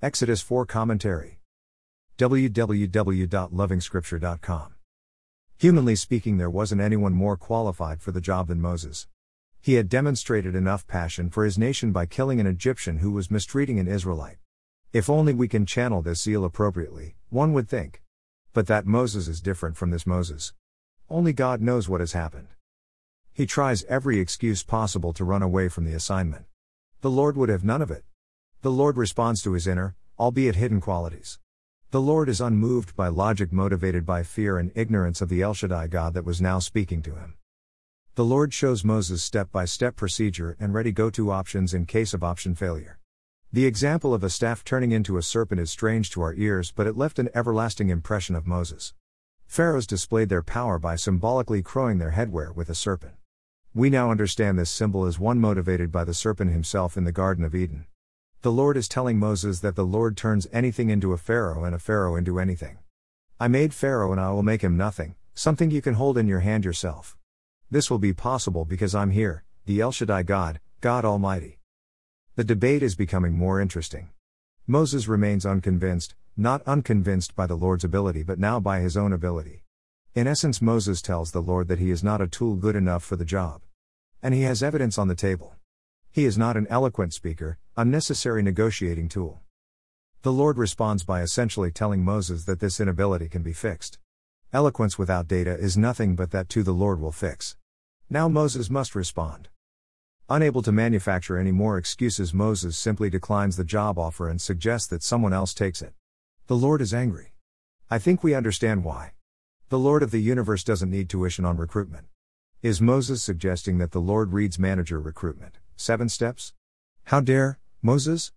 Exodus 4 Commentary. www.lovingscripture.com. Humanly speaking, there wasn't anyone more qualified for the job than Moses. He had demonstrated enough passion for his nation by killing an Egyptian who was mistreating an Israelite. If only we can channel this zeal appropriately, one would think. But that Moses is different from this Moses. Only God knows what has happened. He tries every excuse possible to run away from the assignment. The Lord would have none of it. The Lord responds to his inner, albeit hidden qualities. The Lord is unmoved by logic motivated by fear and ignorance of the El Shaddai God that was now speaking to him. The Lord shows Moses step by step procedure and ready go to options in case of option failure. The example of a staff turning into a serpent is strange to our ears, but it left an everlasting impression of Moses. Pharaohs displayed their power by symbolically crowing their headwear with a serpent. We now understand this symbol as one motivated by the serpent himself in the Garden of Eden. The Lord is telling Moses that the Lord turns anything into a Pharaoh and a Pharaoh into anything. I made Pharaoh and I will make him nothing, something you can hold in your hand yourself. This will be possible because I'm here, the El Shaddai God, God Almighty. The debate is becoming more interesting. Moses remains unconvinced, not unconvinced by the Lord's ability but now by his own ability. In essence, Moses tells the Lord that he is not a tool good enough for the job. And he has evidence on the table. He is not an eloquent speaker, a necessary negotiating tool. The Lord responds by essentially telling Moses that this inability can be fixed. Eloquence without data is nothing but that too the Lord will fix. Now Moses must respond. Unable to manufacture any more excuses, Moses simply declines the job offer and suggests that someone else takes it. The Lord is angry. I think we understand why. The Lord of the universe doesn't need tuition on recruitment. Is Moses suggesting that the Lord reads manager recruitment? Seven steps? How dare, Moses?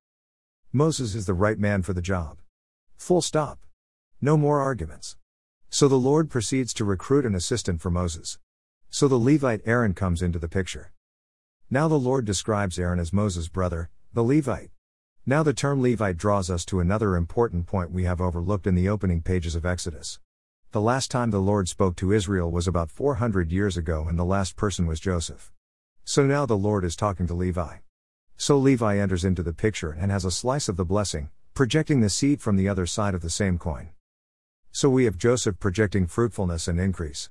Moses is the right man for the job. Full stop. No more arguments. So the Lord proceeds to recruit an assistant for Moses. So the Levite Aaron comes into the picture. Now the Lord describes Aaron as Moses' brother, the Levite. Now the term Levite draws us to another important point we have overlooked in the opening pages of Exodus. The last time the Lord spoke to Israel was about 400 years ago, and the last person was Joseph. So now the Lord is talking to Levi. So Levi enters into the picture and has a slice of the blessing, projecting the seed from the other side of the same coin. So we have Joseph projecting fruitfulness and increase.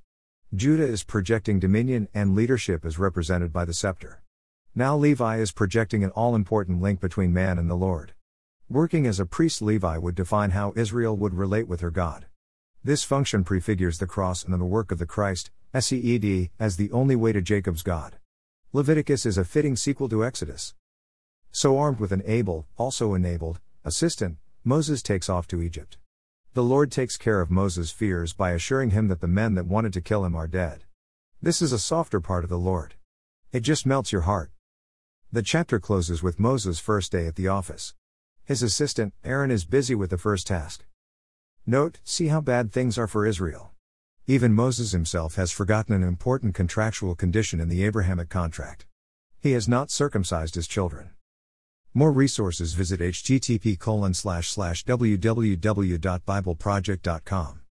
Judah is projecting dominion and leadership as represented by the scepter. Now Levi is projecting an all important link between man and the Lord. Working as a priest, Levi would define how Israel would relate with her God. This function prefigures the cross and the work of the Christ, SEED, as the only way to Jacob's God. Leviticus is a fitting sequel to Exodus. So, armed with an able, also enabled, assistant, Moses takes off to Egypt. The Lord takes care of Moses' fears by assuring him that the men that wanted to kill him are dead. This is a softer part of the Lord. It just melts your heart. The chapter closes with Moses' first day at the office. His assistant, Aaron, is busy with the first task. Note, see how bad things are for Israel. Even Moses himself has forgotten an important contractual condition in the Abrahamic contract. He has not circumcised his children. More resources visit http www.bibleproject.com.